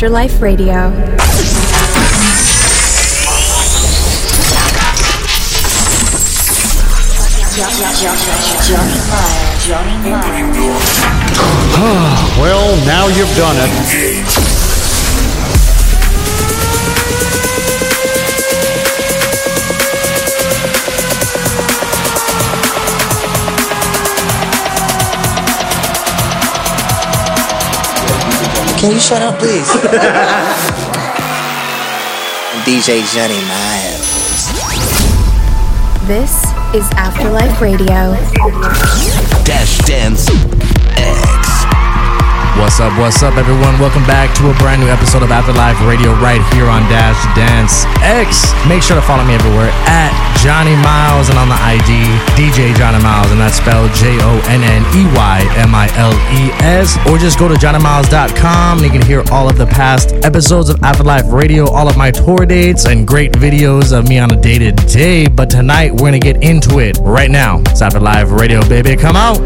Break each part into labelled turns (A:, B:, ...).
A: Afterlife Radio.
B: well, now you've done it.
C: Can you shut up, please? DJ Jonney Miles.
A: This is Afterlife Radio.
D: Dash Dance
E: What's up, what's up, everyone? Welcome back to a brand new episode of Afterlife Radio right here on Dash Dance X. Make sure to follow me everywhere at Jonney Miles and on the ID, DJ Jonney Miles, and that's spelled J O N N E Y M I L E S. Or just go to JonneyMiles.com and you can hear all of the past episodes of Afterlife Radio, all of my tour dates, and great videos of me on a day to day. But tonight, we're going to get into it right now. It's Afterlife Radio, baby. Come out.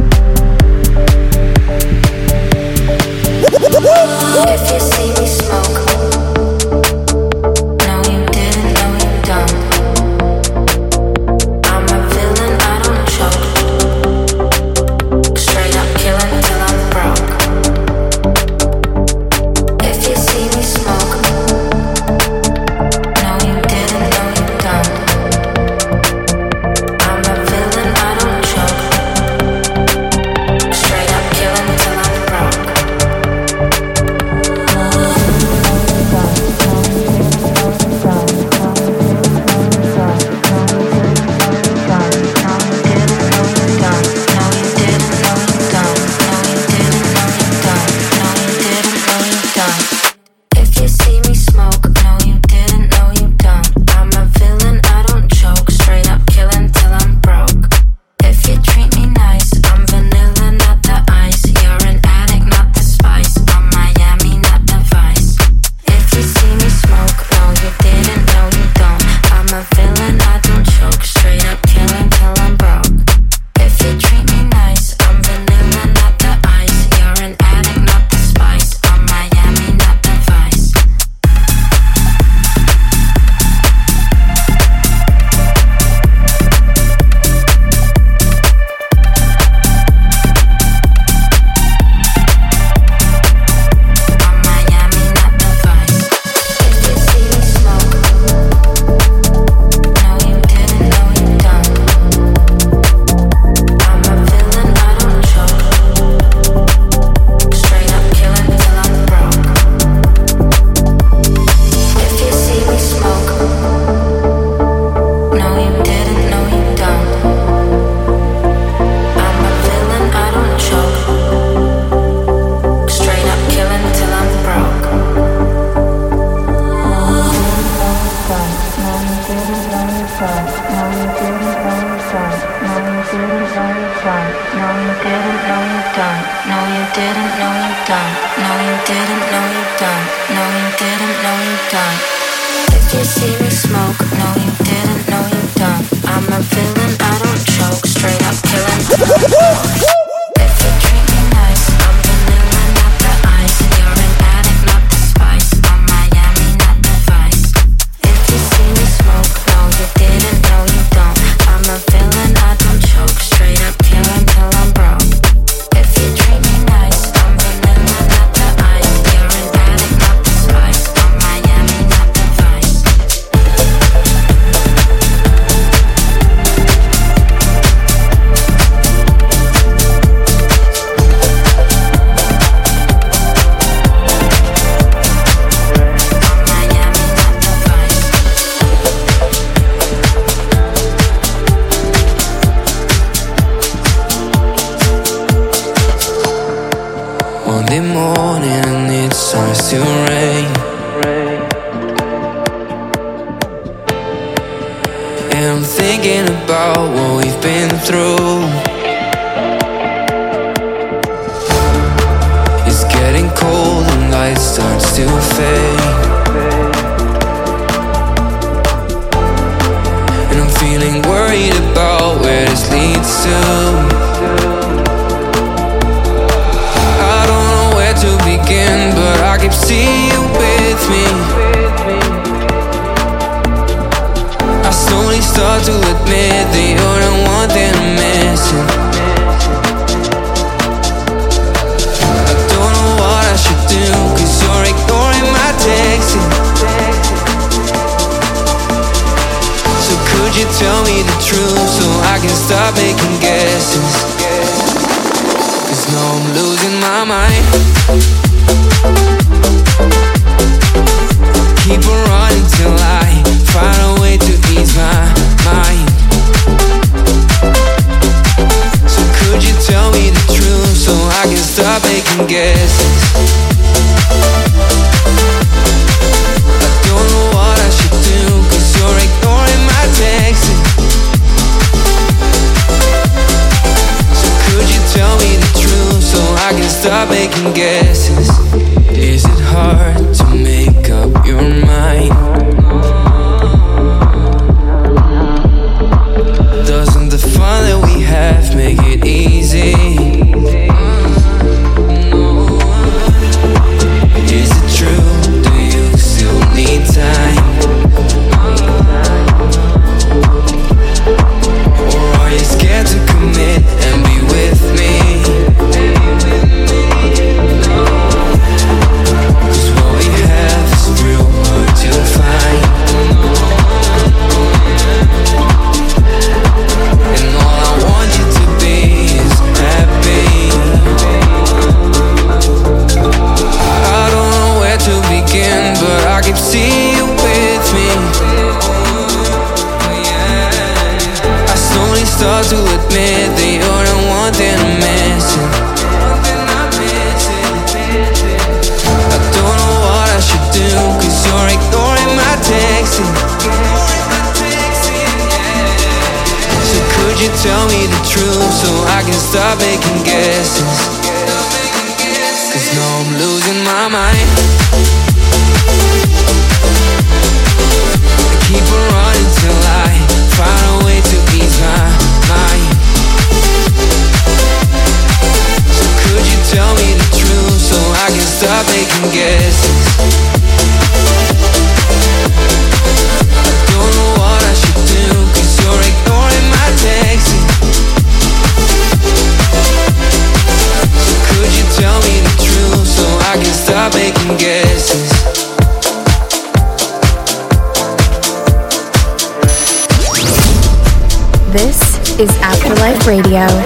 F: Radio.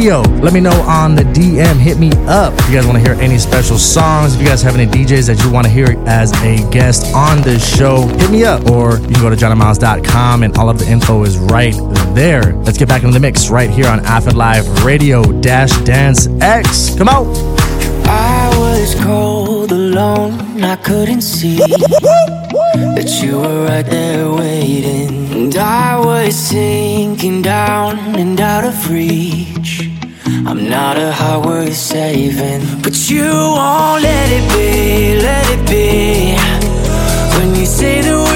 G: Radio.
H: Let me know on the DM. Hit me up if you guys want to hear any special songs. If you guys have any DJs that you want to hear as a guest on the show, hit me up. Or you can go to jonneymiles.com and all of the info is right there. Let's get back in the mix right here on Afterlife Radio Dash Dance X. Come out.
I: I was cold alone, I couldn't see that you were right there waiting. And I was sinking down and out of reach. I'm not a heart worth saving, but you won't let it be, let it be. When you say the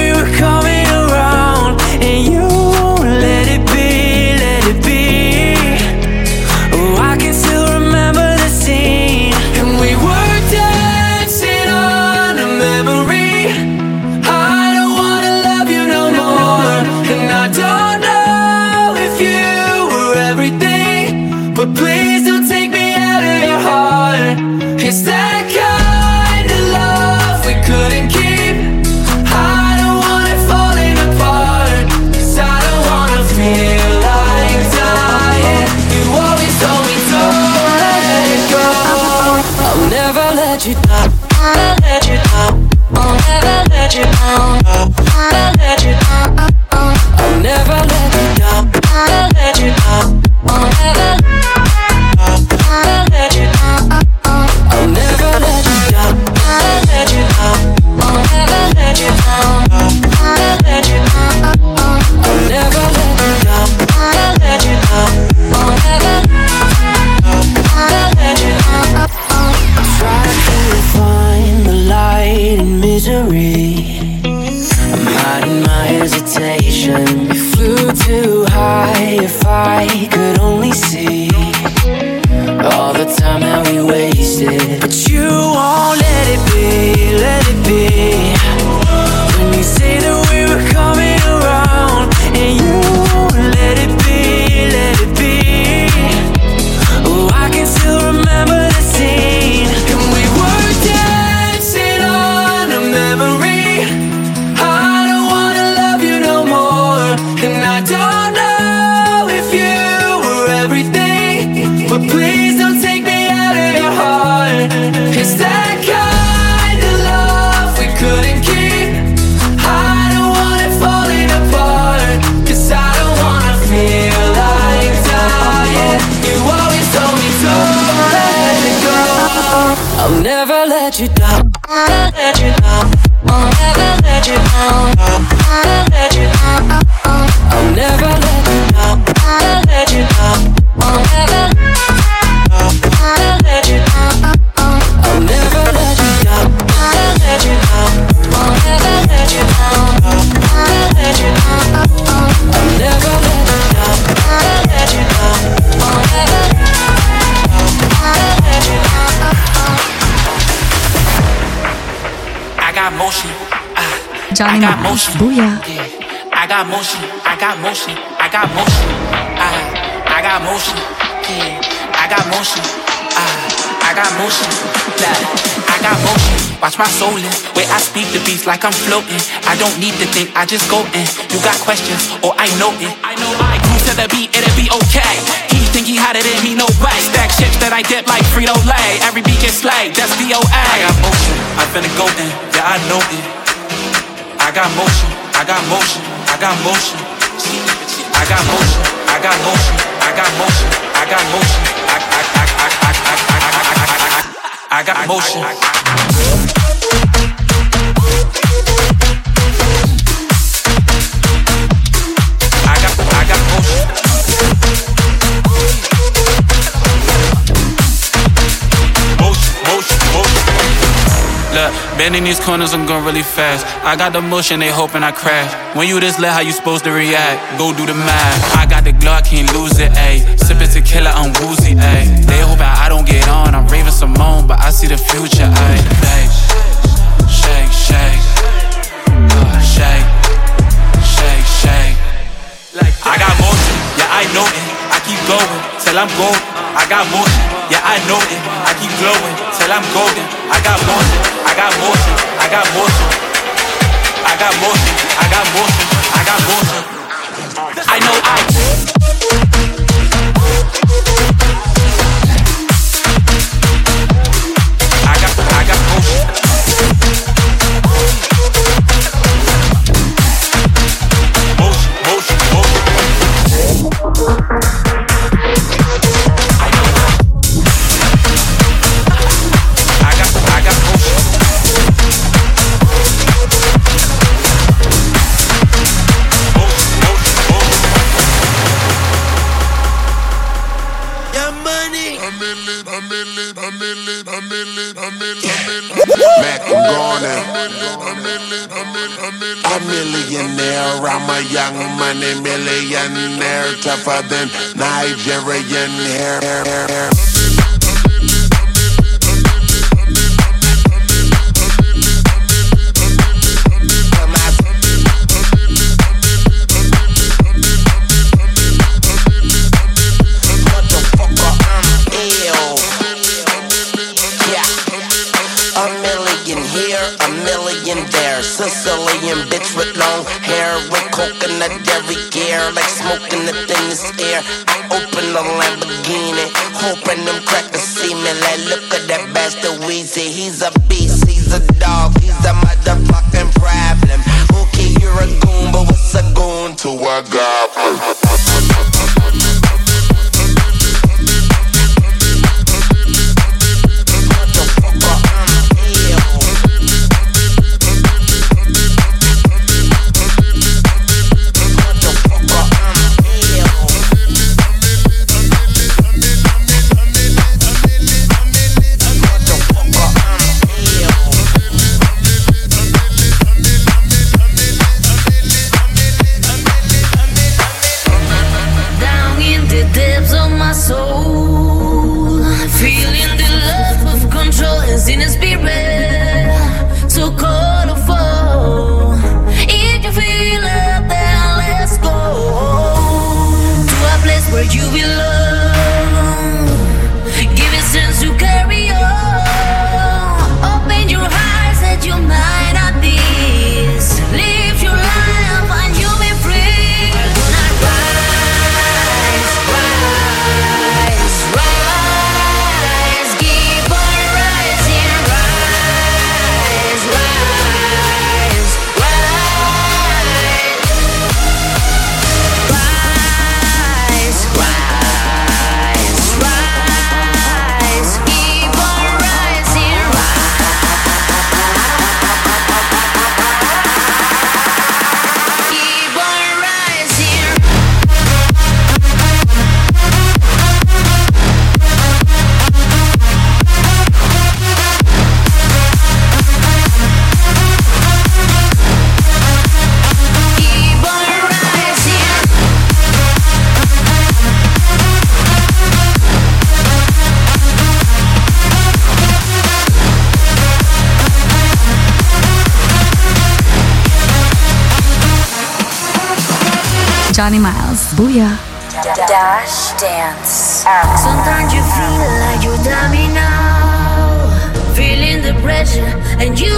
J: Johnny
K: I got motion.
J: Booyah.
K: I got motion. I got motion. I got motion. I, I got motion. Yeah. I got motion. I, I got motion. I got motion. Watch my soul in. Where I speak the beats like I'm floating. I don't need to think. I just go in. You got questions? Or I know it. I know I groove to the beat. It'll be okay. He think he hotter than me. No way. Stack chips that I dip like Frito Lay. Every beat gets slayed. That's DOA. I got motion. I'm finna go in. Yeah, I know it. I got motion, I got motion, I got motion. I got motion, I got motion, I got motion, I got motion. I I got motion. Bending these corners, I'm going really fast. I got the motion, they hoping I crash. When you this lit, how you supposed to react? Go do the math. I got the glow, I can't lose it, ayy. Sipping tequila, I'm woozy, ayy. They hoping I don't get on, I'm raving Simone, but I see the future, ayy. Ayy. Shake, shake. Uh, shake. Shake, shake. I got motion, yeah, I know it. I keep going till I'm golden. I got motion, yeah, I know it. I keep glowing till I'm golden. I got motion, I got motion, I got motion. I got motion, I got motion, I got motion. I know I. I got, I got motion.
L: Gone A millionaire, I'm a young money millionaire, tougher than Nigerian hair. hair, hair,
J: Jonney Miles. Booyah.
M: Dash Dance.
N: Sometimes you feel like you're me now. Feeling the pressure, and you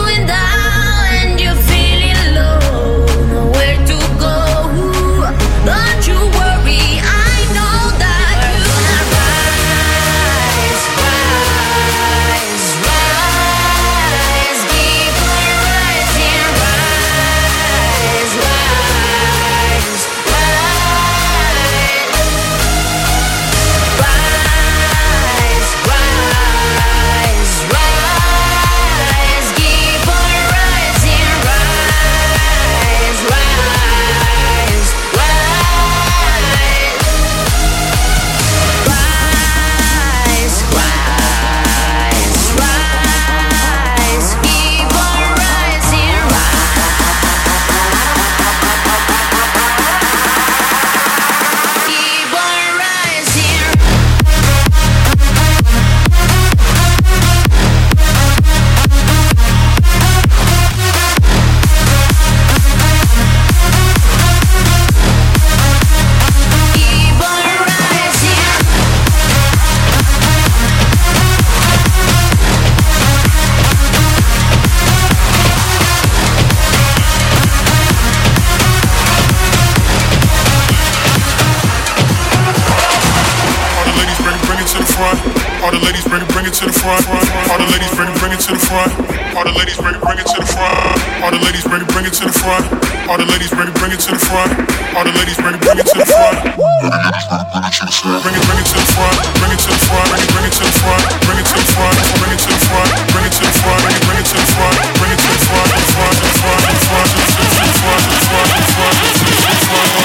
O: All the ladies bring it, bring it to the front. All the ladies bring it, bring it to the front. Bring it, bring it to the front. Bring it to the front. Bring it, to the front. Bring it to the front. Bring it to the front. Bring it to the front. Bring it to the front. Bring it to the front. Bring it to the front. Bring it, front. To the front. To the front. To the front. To the. To the front.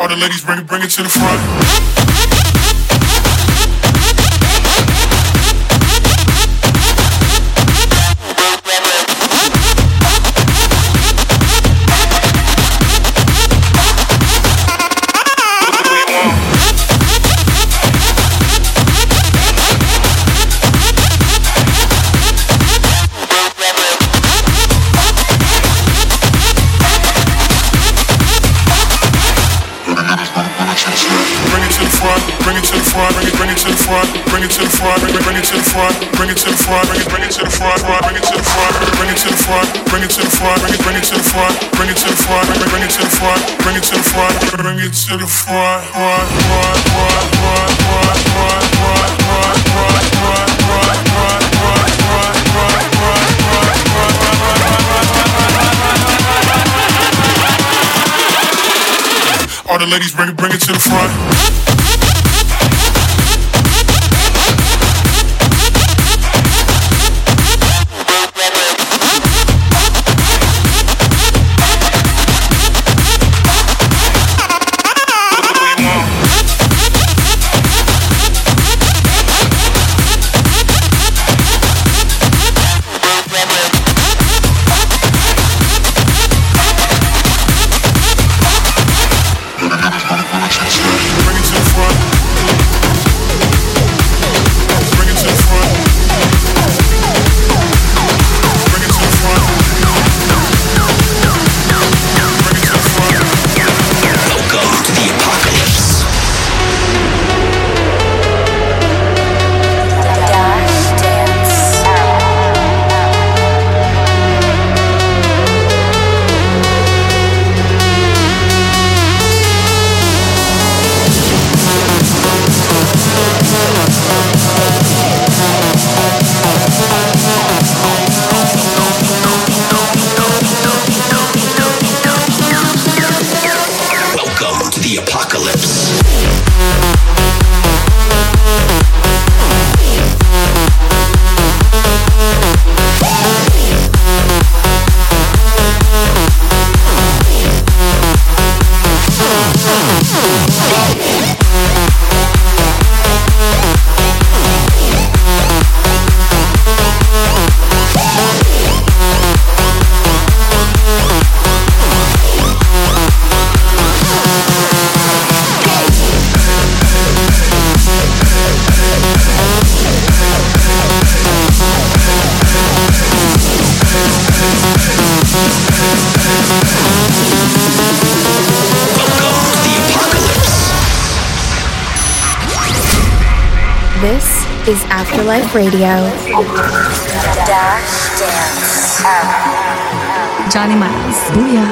O: All the ladies bring it, bring it to the front. All the ladies bring it. Bring it to the front.
G: Radio.
M: Dash Dance.
J: Jonney Miles. Booyah.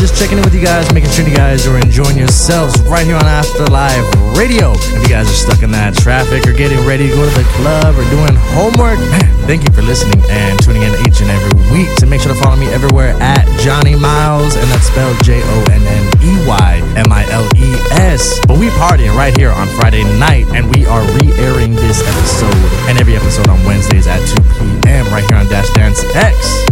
H: Just checking in with you guys, making sure you guys are enjoying yourselves right here on Afterlife Radio. If you guys are stuck in that traffic or getting ready to go to the club or doing homework, man, thank you for listening and tuning in each and every week. So make sure to follow me everywhere at Jonney Miles, and that's spelled J O N N E Y M I L E S. But we partying right here on Friday night, and we are re-airing this episode and every episode on Wednesdays at 2 p.m. right here on Dash Dance X.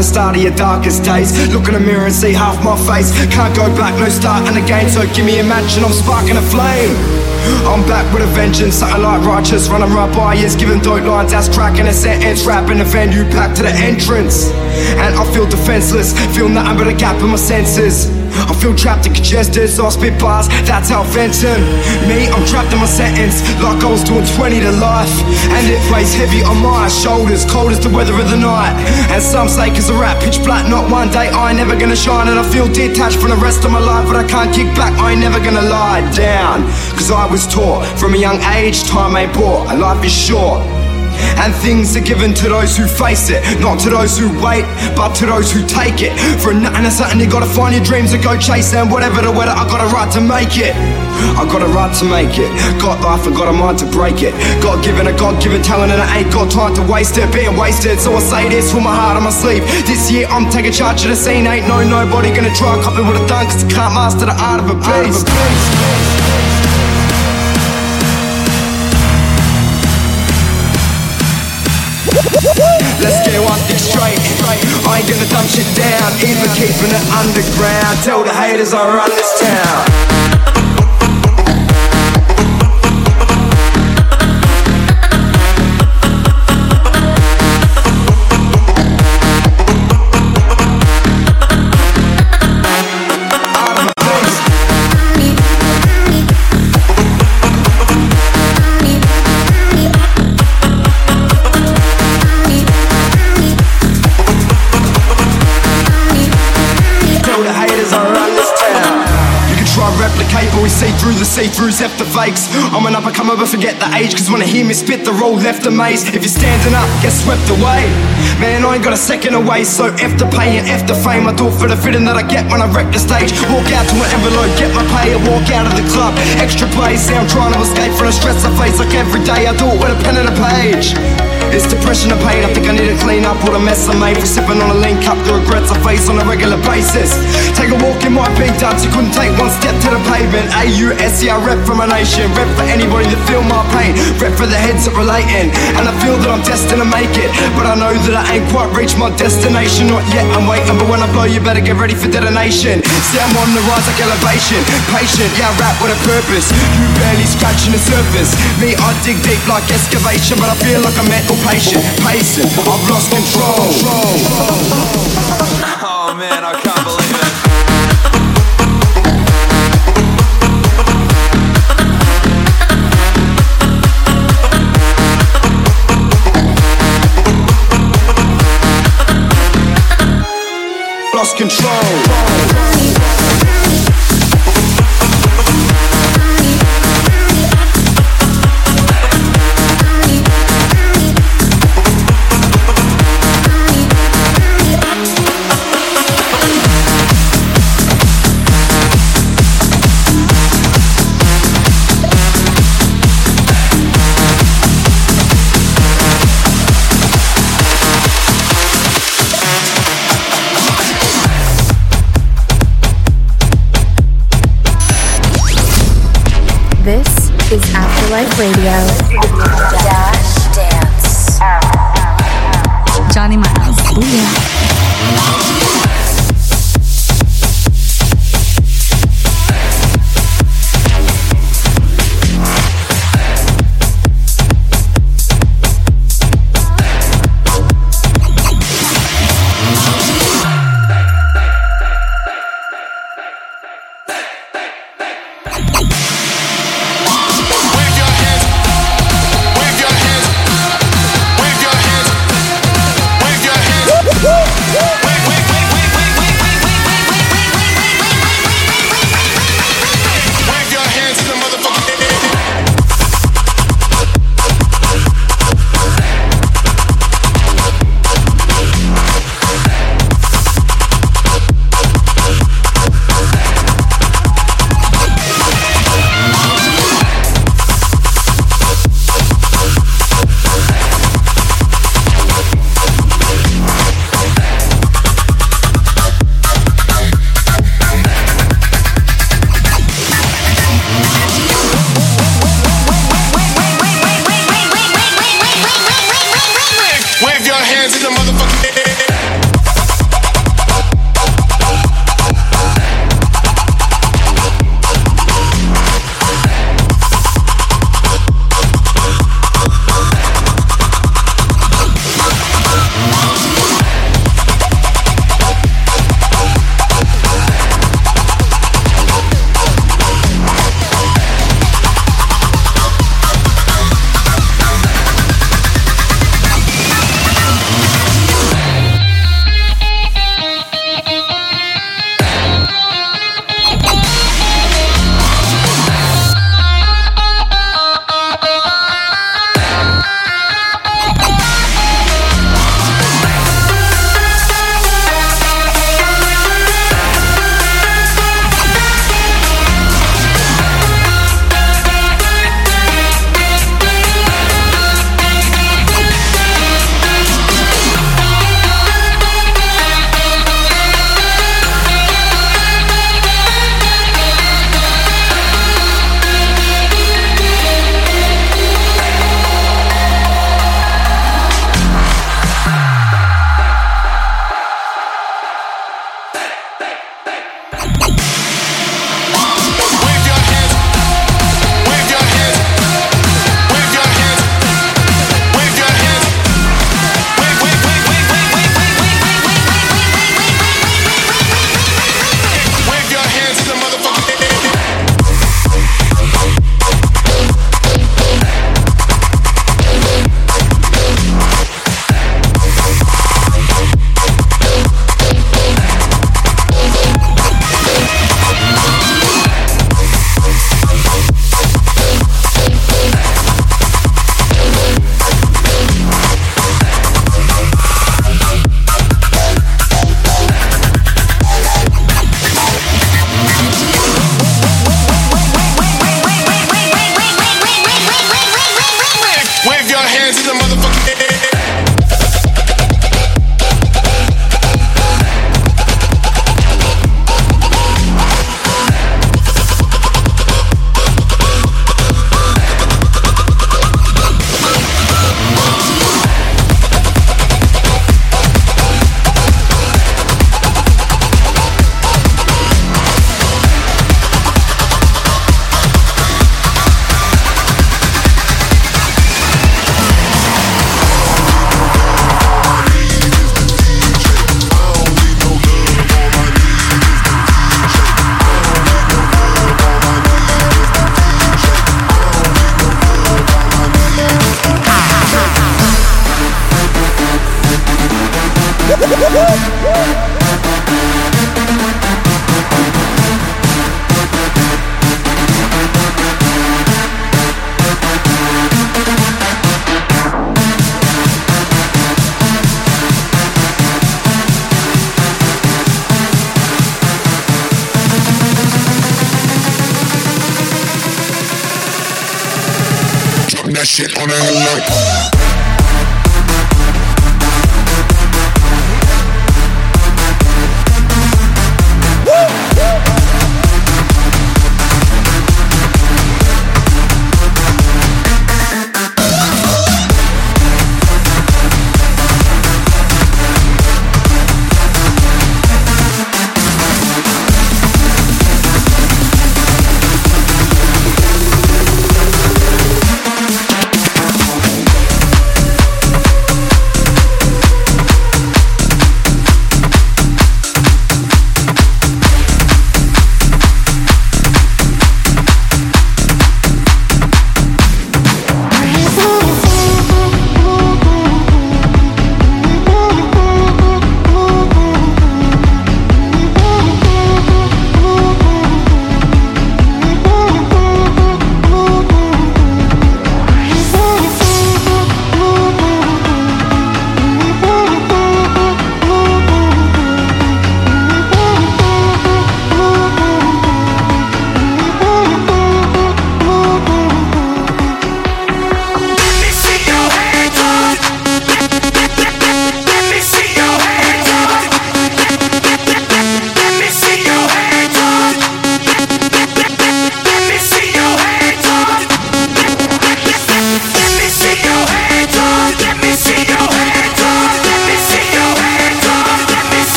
I: the
P: start of your darkest days. Look in the mirror and see half my face. Can't go back, no starting again. So give me a match and I'm sparking a flame. I'm back with a vengeance, something like righteous, running right by years, giving dope lines, that's cracking a sentence, rapping the venue packed to the entrance. And I feel defenseless, feel nothing but a gap in my senses. I feel trapped and congested, so I spit bars, that's how venting. Me, I'm trapped in my sentence, like I was doing 20 to life. And it weighs heavy on my shoulders, cold as the weather of the night. And some say cause I rap pitch black, not one day I ain't never gonna shine. And I feel detached from the rest of my life, but I can't kick back, I ain't never gonna lie down. Cause I was taught from a young age, time ain't bought, and life is short. And things are given to those who face it, not to those who wait, but to those who take it. For nothing or something, you gotta find your dreams and go chase them. Whatever the weather, I got a right to make it. I got a right to make it. Got life, I got a mind to break it. God given a God given talent, and I ain't got time to waste it. Being wasted, so I say this with my heart on my sleeve. This year, I'm taking charge of the scene. Ain't no nobody gonna try and copy what I've done, cause I can't master the art of a beast. Thing straight. I ain't gonna dumb shit down, even keeping it underground. Tell the haters I run this town. The see-throughs, the fakes. I'm an up and comer, but forget the age, cause when I hear me spit, the roll left a maze. If you're standing up, get swept away. Man, I ain't got a second away, so F the pay and F the fame. I do it for the feeling that I get when I wreck the stage. Walk out to an envelope, get my pay, and walk out of the club. Extra play, say I'm trying to escape from the stress I face like every day. I do it with a pen and a page. It's depression and pain. I think I need to clean up all the mess I made for sipping on a lean cup. The regrets I face on a regular basis. Take a walk in my pink doubts. You couldn't take one step to the pavement. A U S E. I rep for my nation. Rep for anybody that feel my pain. Rep for the heads that relating. And I feel that I'm destined to make it. But I know that I ain't quite reached my destination. Not yet. I'm waiting. But when I blow, you better get ready for detonation. See, I'm on the rise like elevation. Patient. Yeah, I rap with a purpose. You barely scratching the surface. Me, I dig deep like excavation. But I feel like a mental patient. Pacing. I've lost control.
Q: Oh man, I can't believe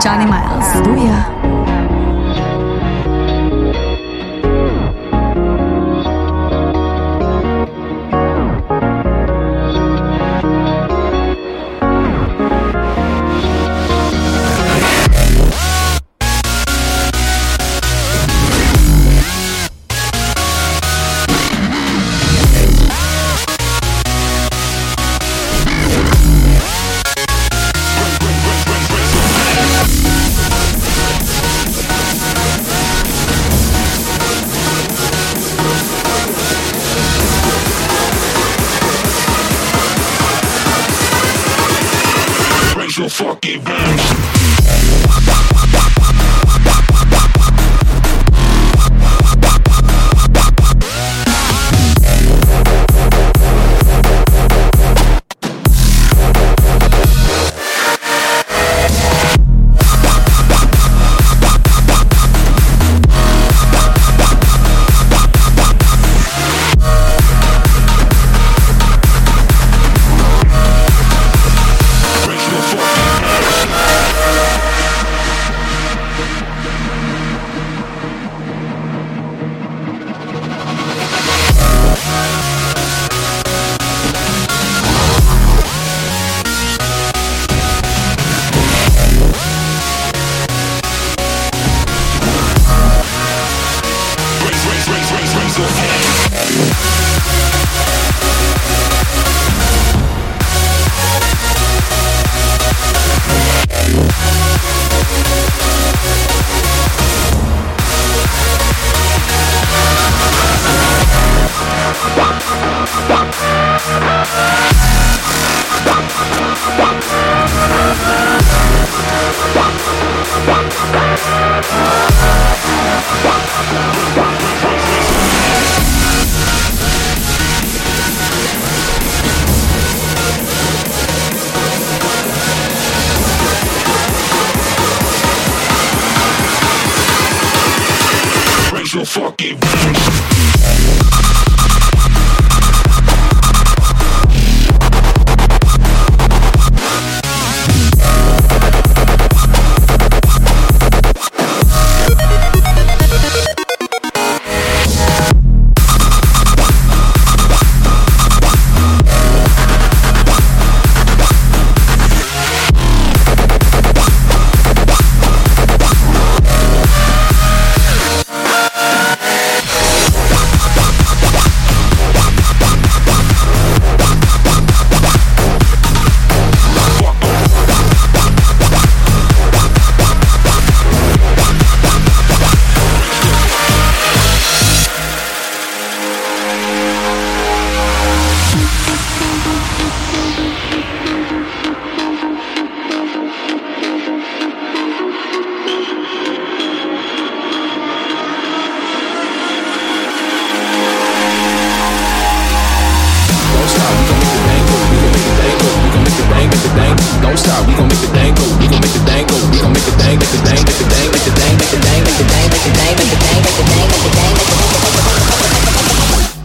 J: Jonney Miles.
R: Hallelujah.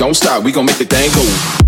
S: don't stop, we gon' make the thing go.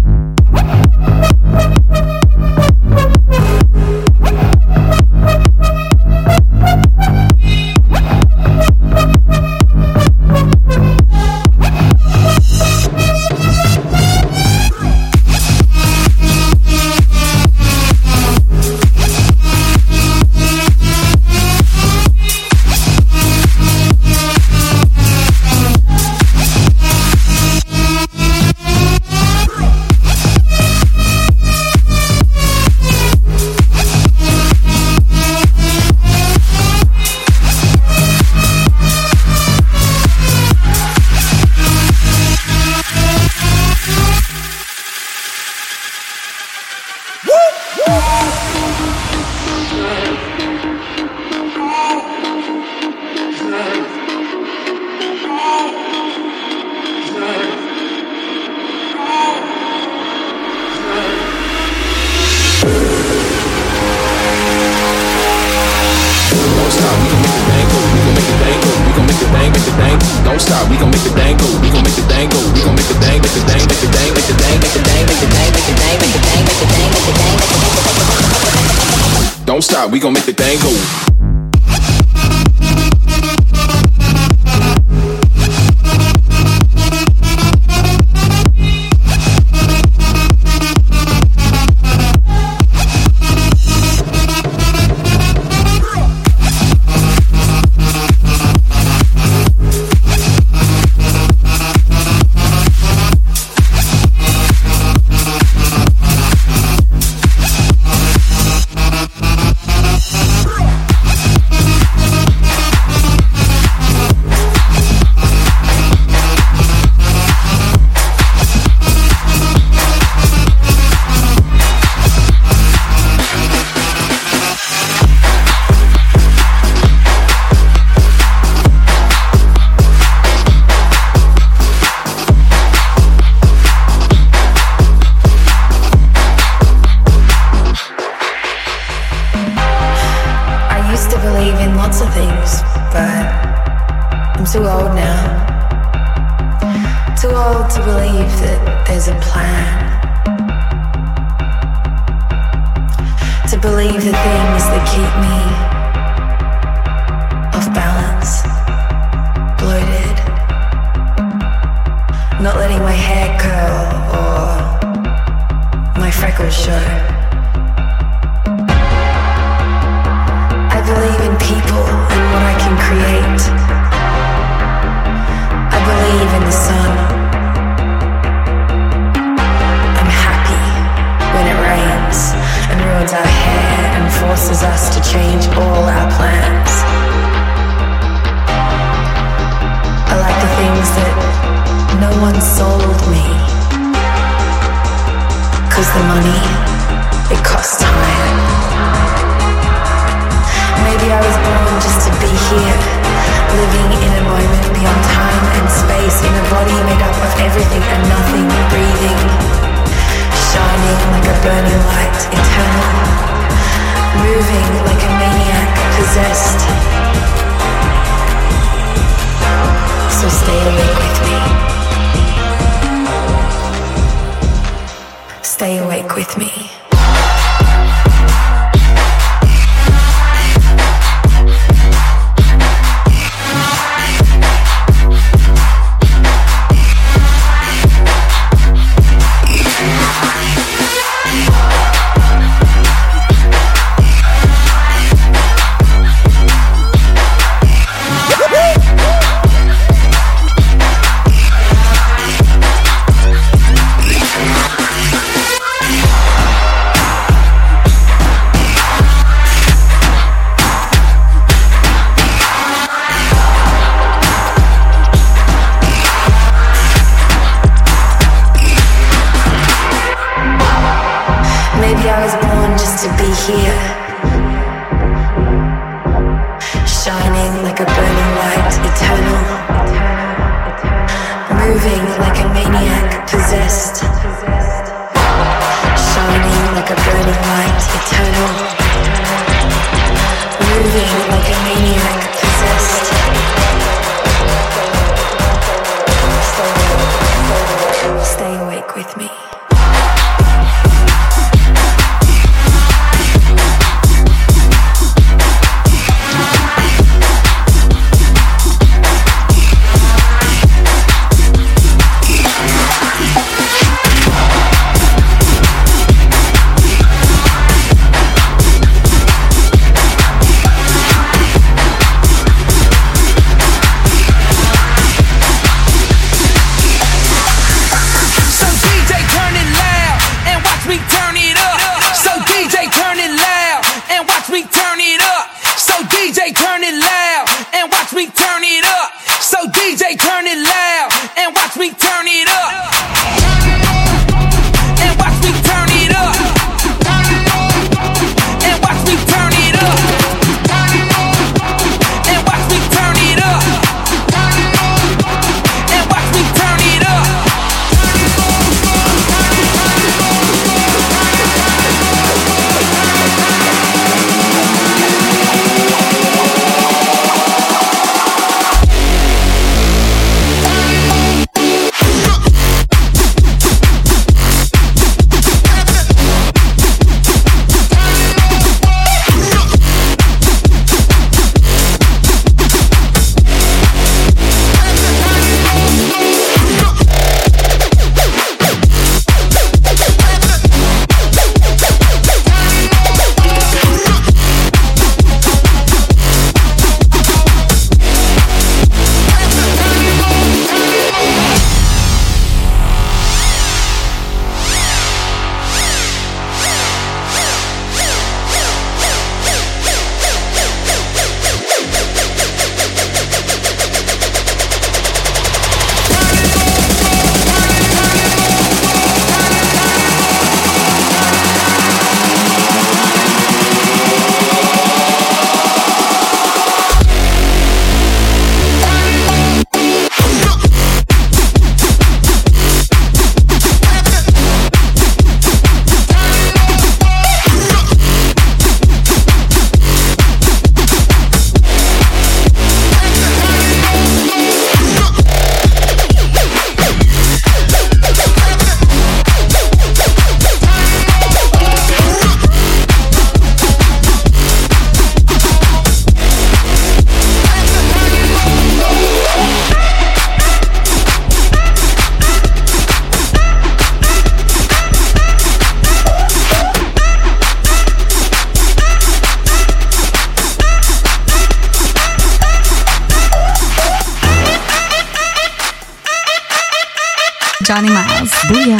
J: Jonney Miles. Booyah.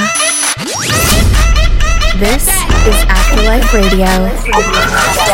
G: This is Afterlife Radio.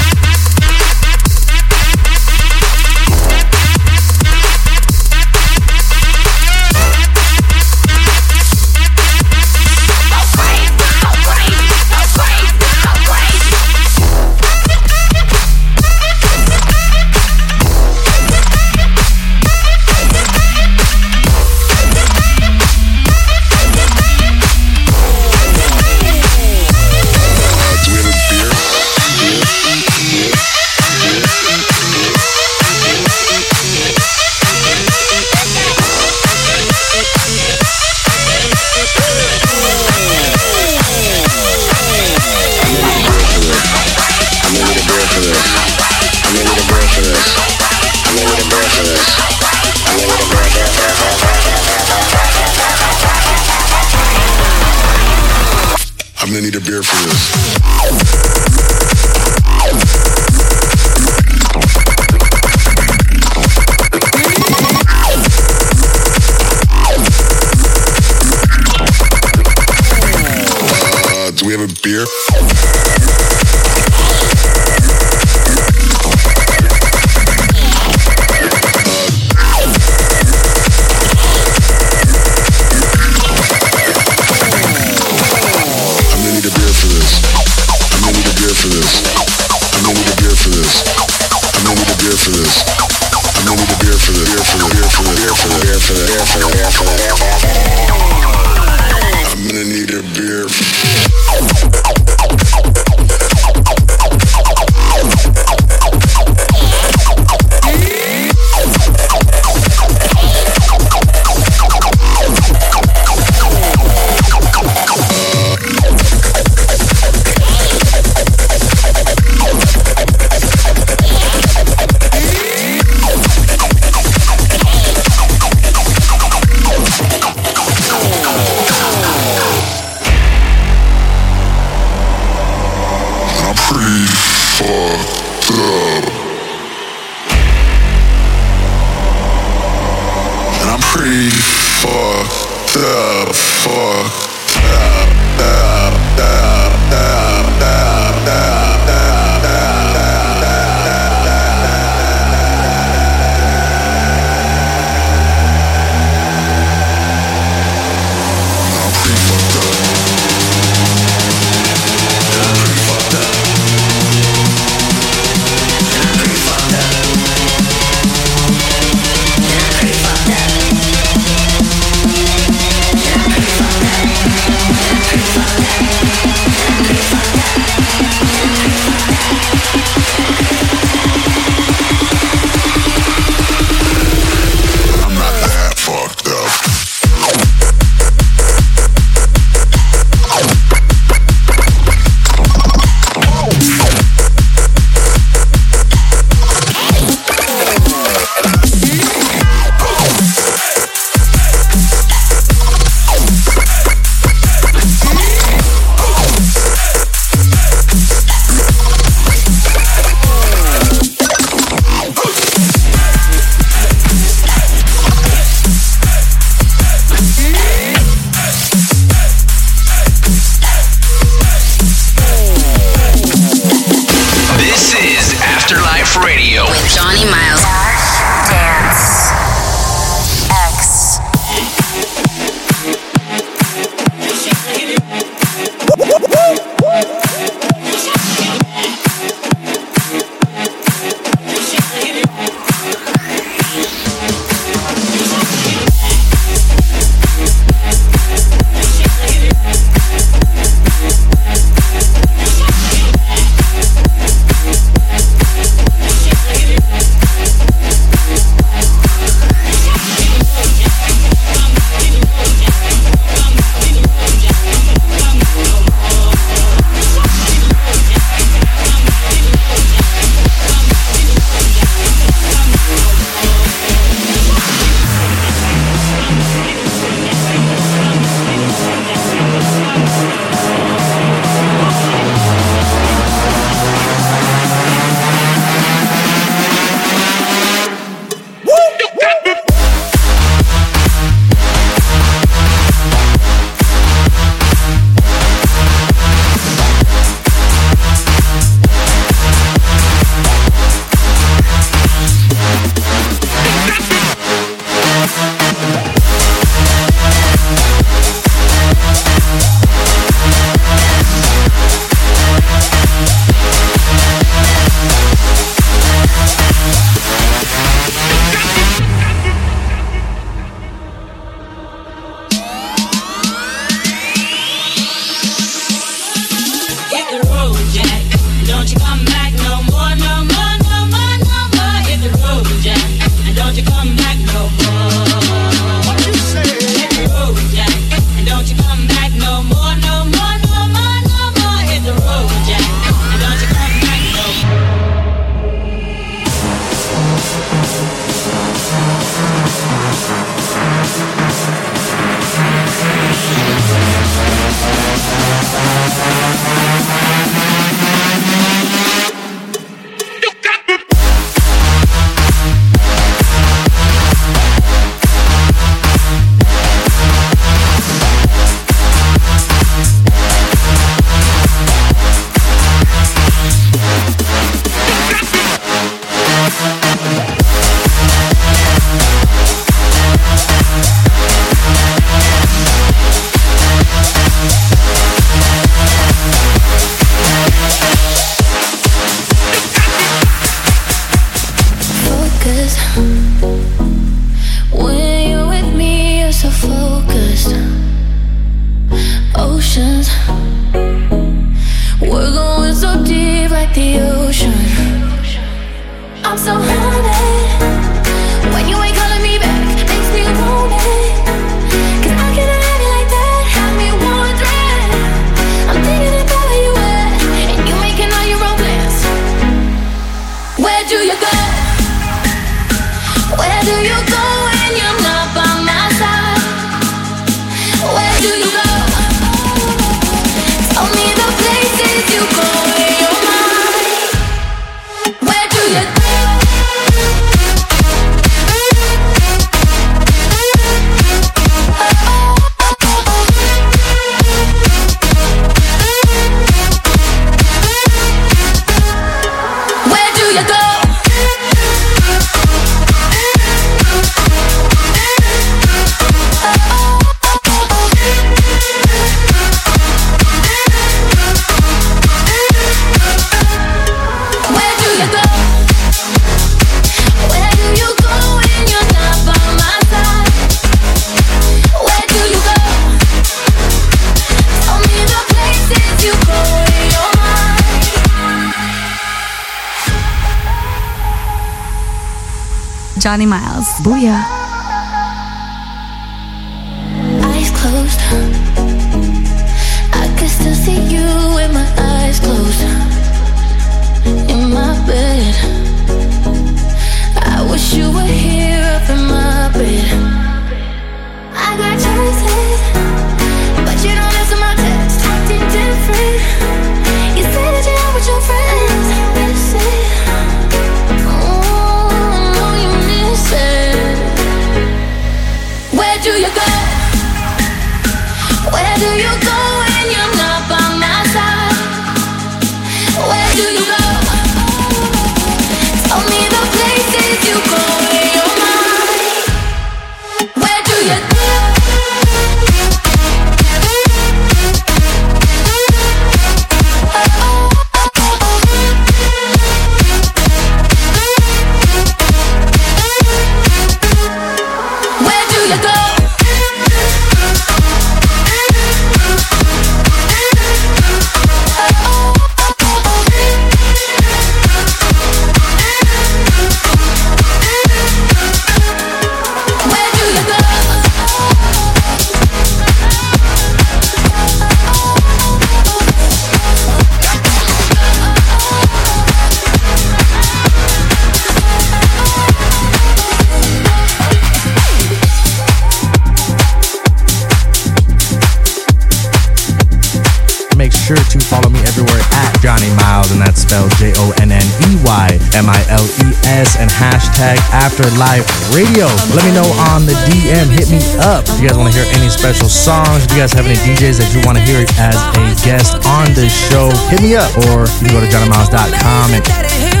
T: and
N: that's spelled J O N N E Y M I L E S, and hashtag Afterlife Radio. Let me know on the DM. Hit me up if you guys want to hear any special songs. If you guys have any DJs that you want to hear as a guest on the show, hit me up or you can go to jonneymiles.com and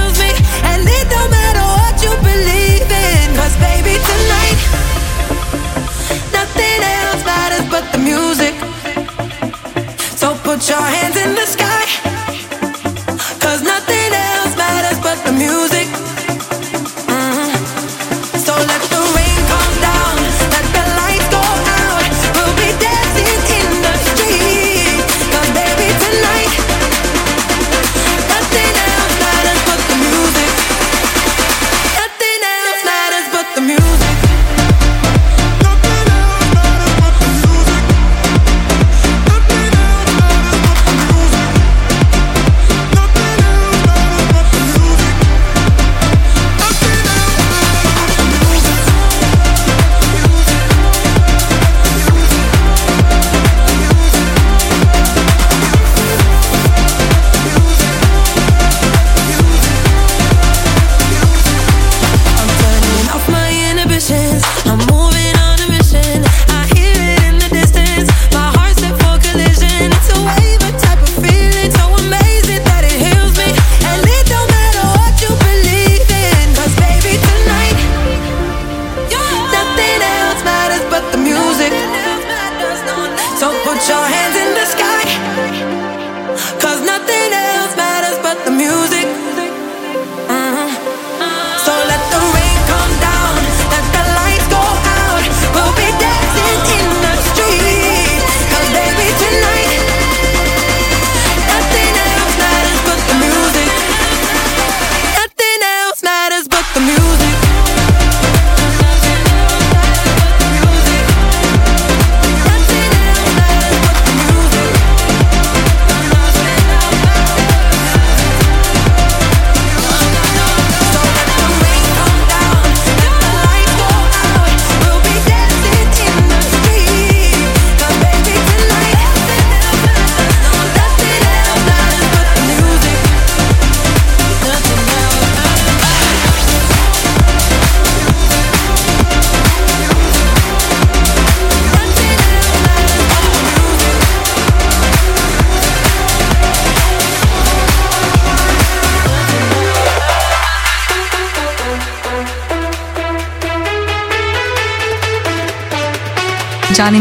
U: Johnny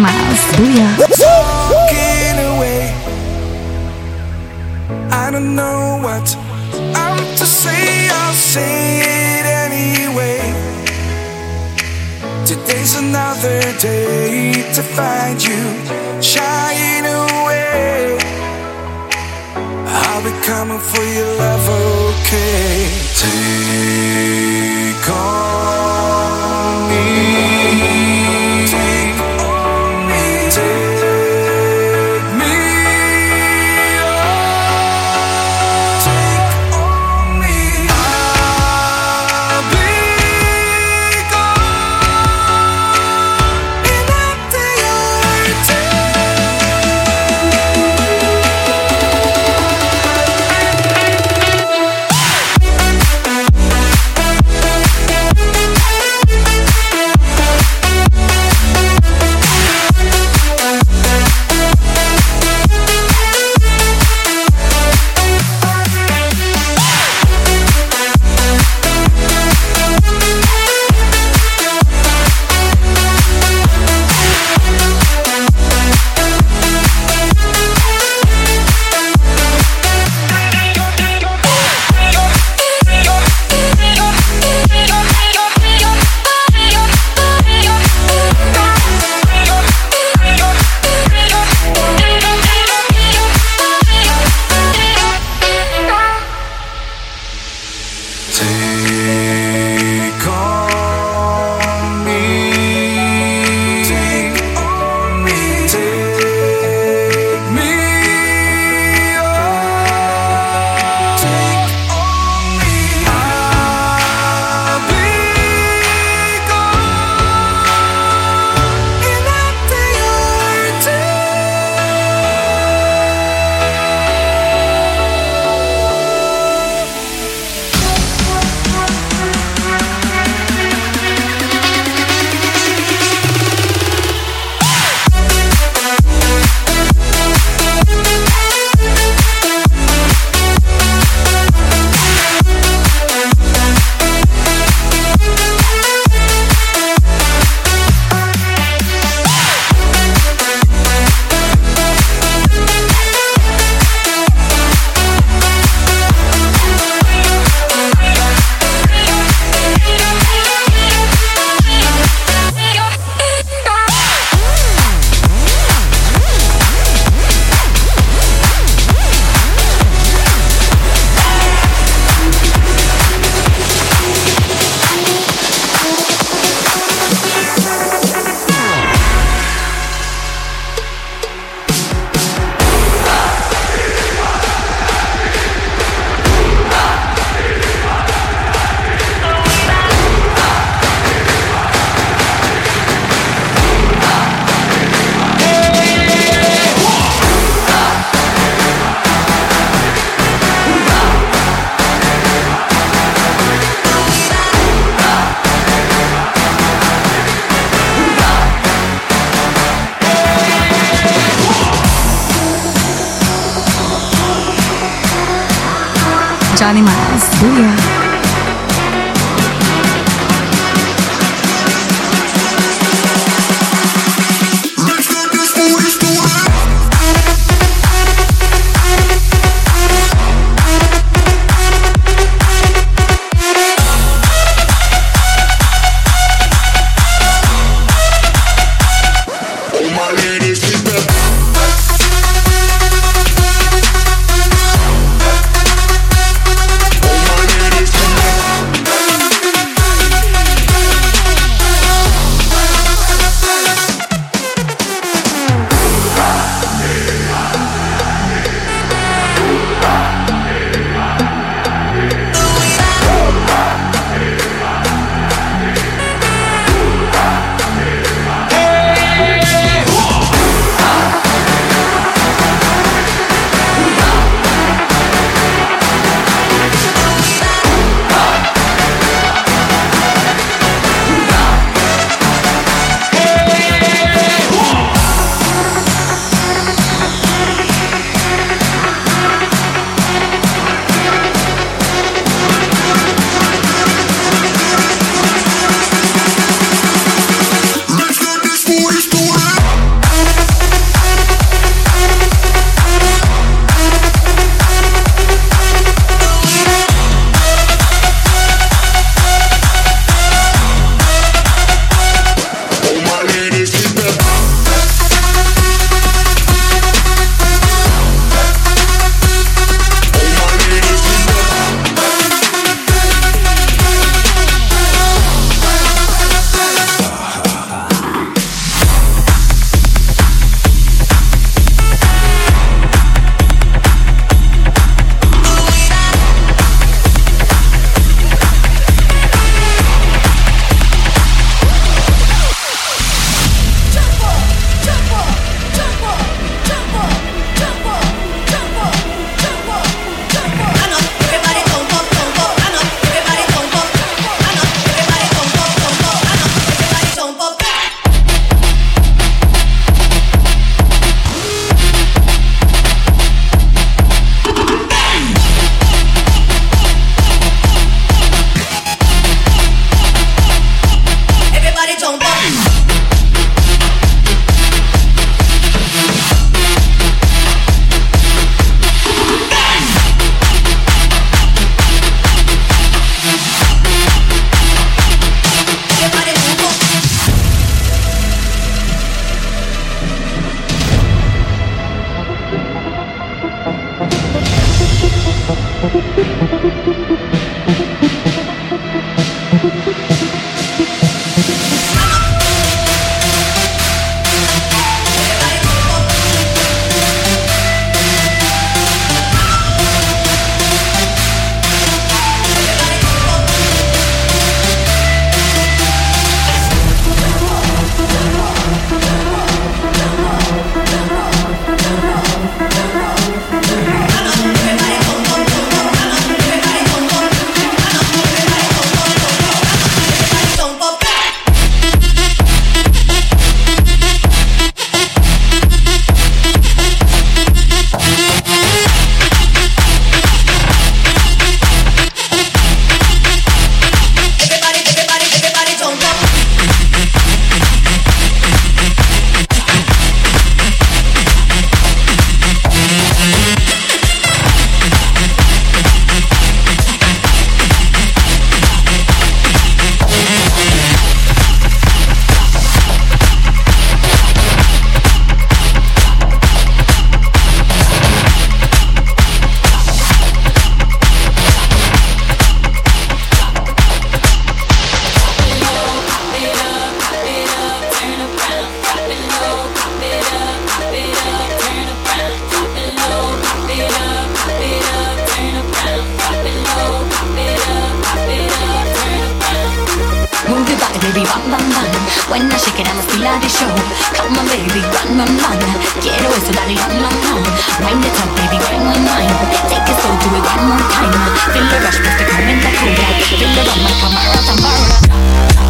N: When I shake it, I'ma feel like the show. Come on, baby, run, run, run. Quiero eso, dale, long, long, long. Wind it up, baby, grind, grind, grind. Take it slow, do it one more time. Feel the rush, push the in the cool. Feel the run, like a marathon,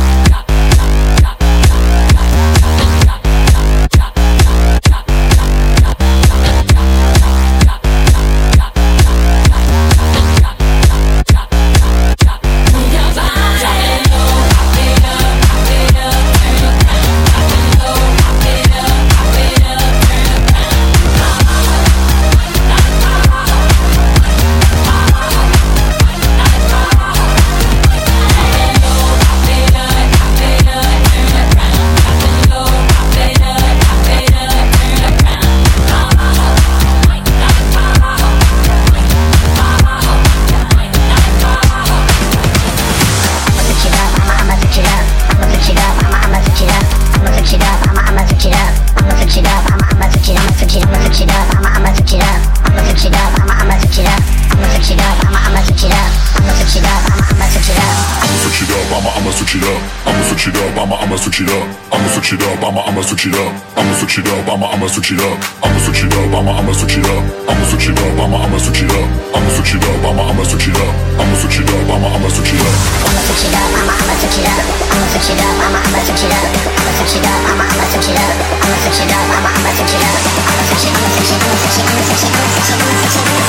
M: switch it up. I'ma switch it up, I'ma I'ma switch it up. I'ma switch it up, I'ma I'ma switch it up. I'ma switch it up, I'ma I'ma switch it up. I'ma switch it up, I'ma I'ma switch it up. I'ma switch it up, I'ma I'ma switch it up. I'ma switch it up, I'ma I'ma switch it up. I'ma switch it up, I'ma I'ma switch it up.
V: I'ma switch it up, I'ma I'ma switch it up. I'ma switch it up, I'ma I'ma switch it up. I'ma switch it, I'ma switch it, I'ma switch it, I'ma switch it, I'ma switch it, I'ma switch it, I'ma switch it, I'ma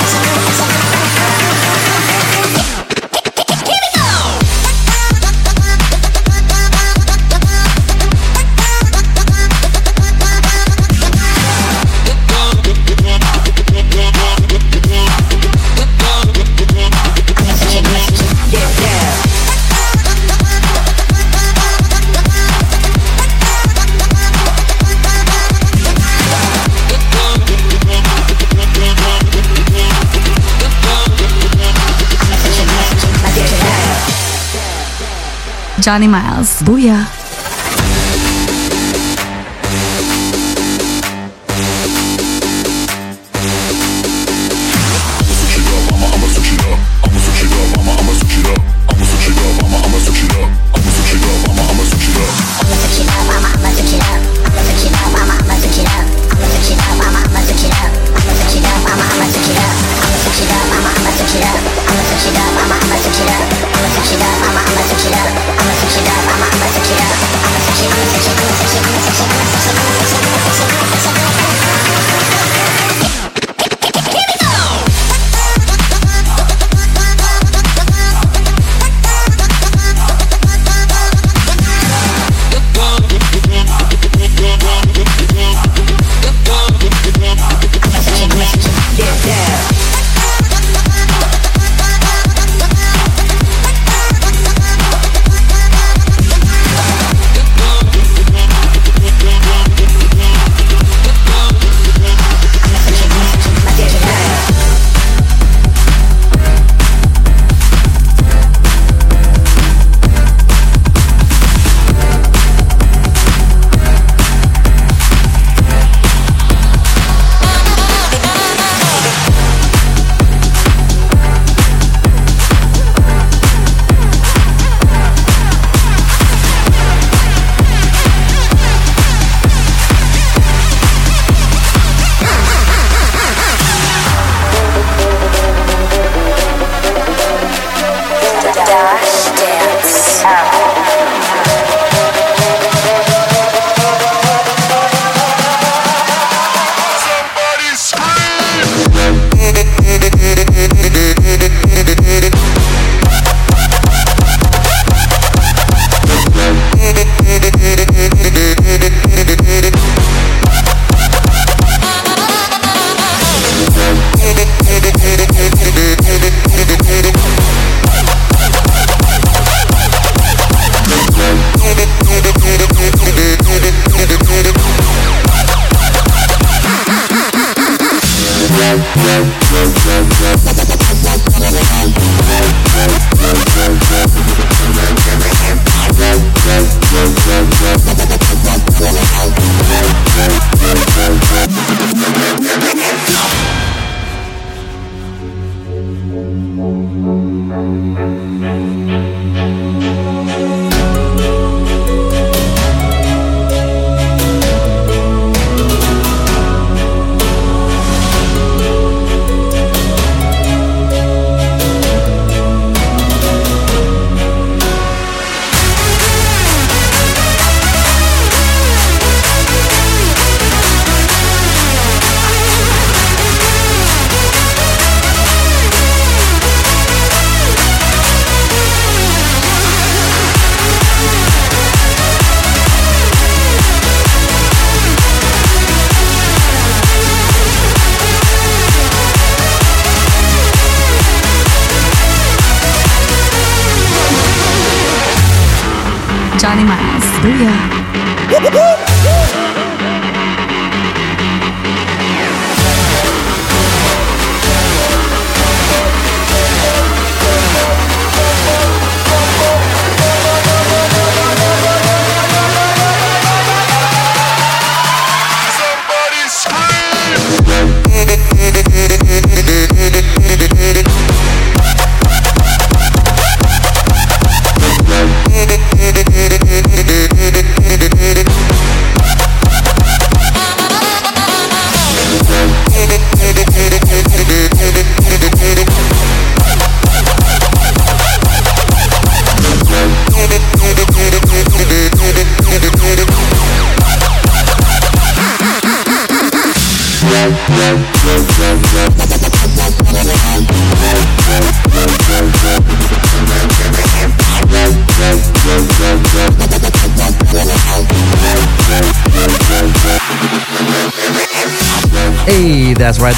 V: switch it.
W: Jonney Miles. Booyah.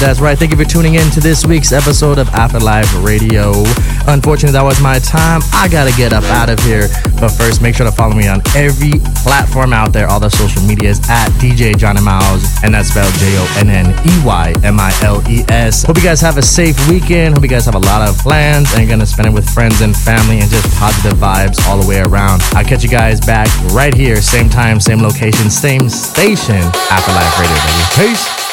H: That's right. Thank you for tuning in to this week's episode of Afterlife Radio. Unfortunately, that was my time. I gotta get up out of here. But first, make sure to follow me on every platform out there, all the social medias at DJ Jonney Miles, and that's spelled J O N N E Y M I L E S. Hope you guys have a safe weekend. Hope you guys have a lot of plans and you're gonna spend it with friends and family and just positive vibes all the way around. I'll catch you guys back right here, same time, same location, same station, Afterlife Radio, baby. Peace.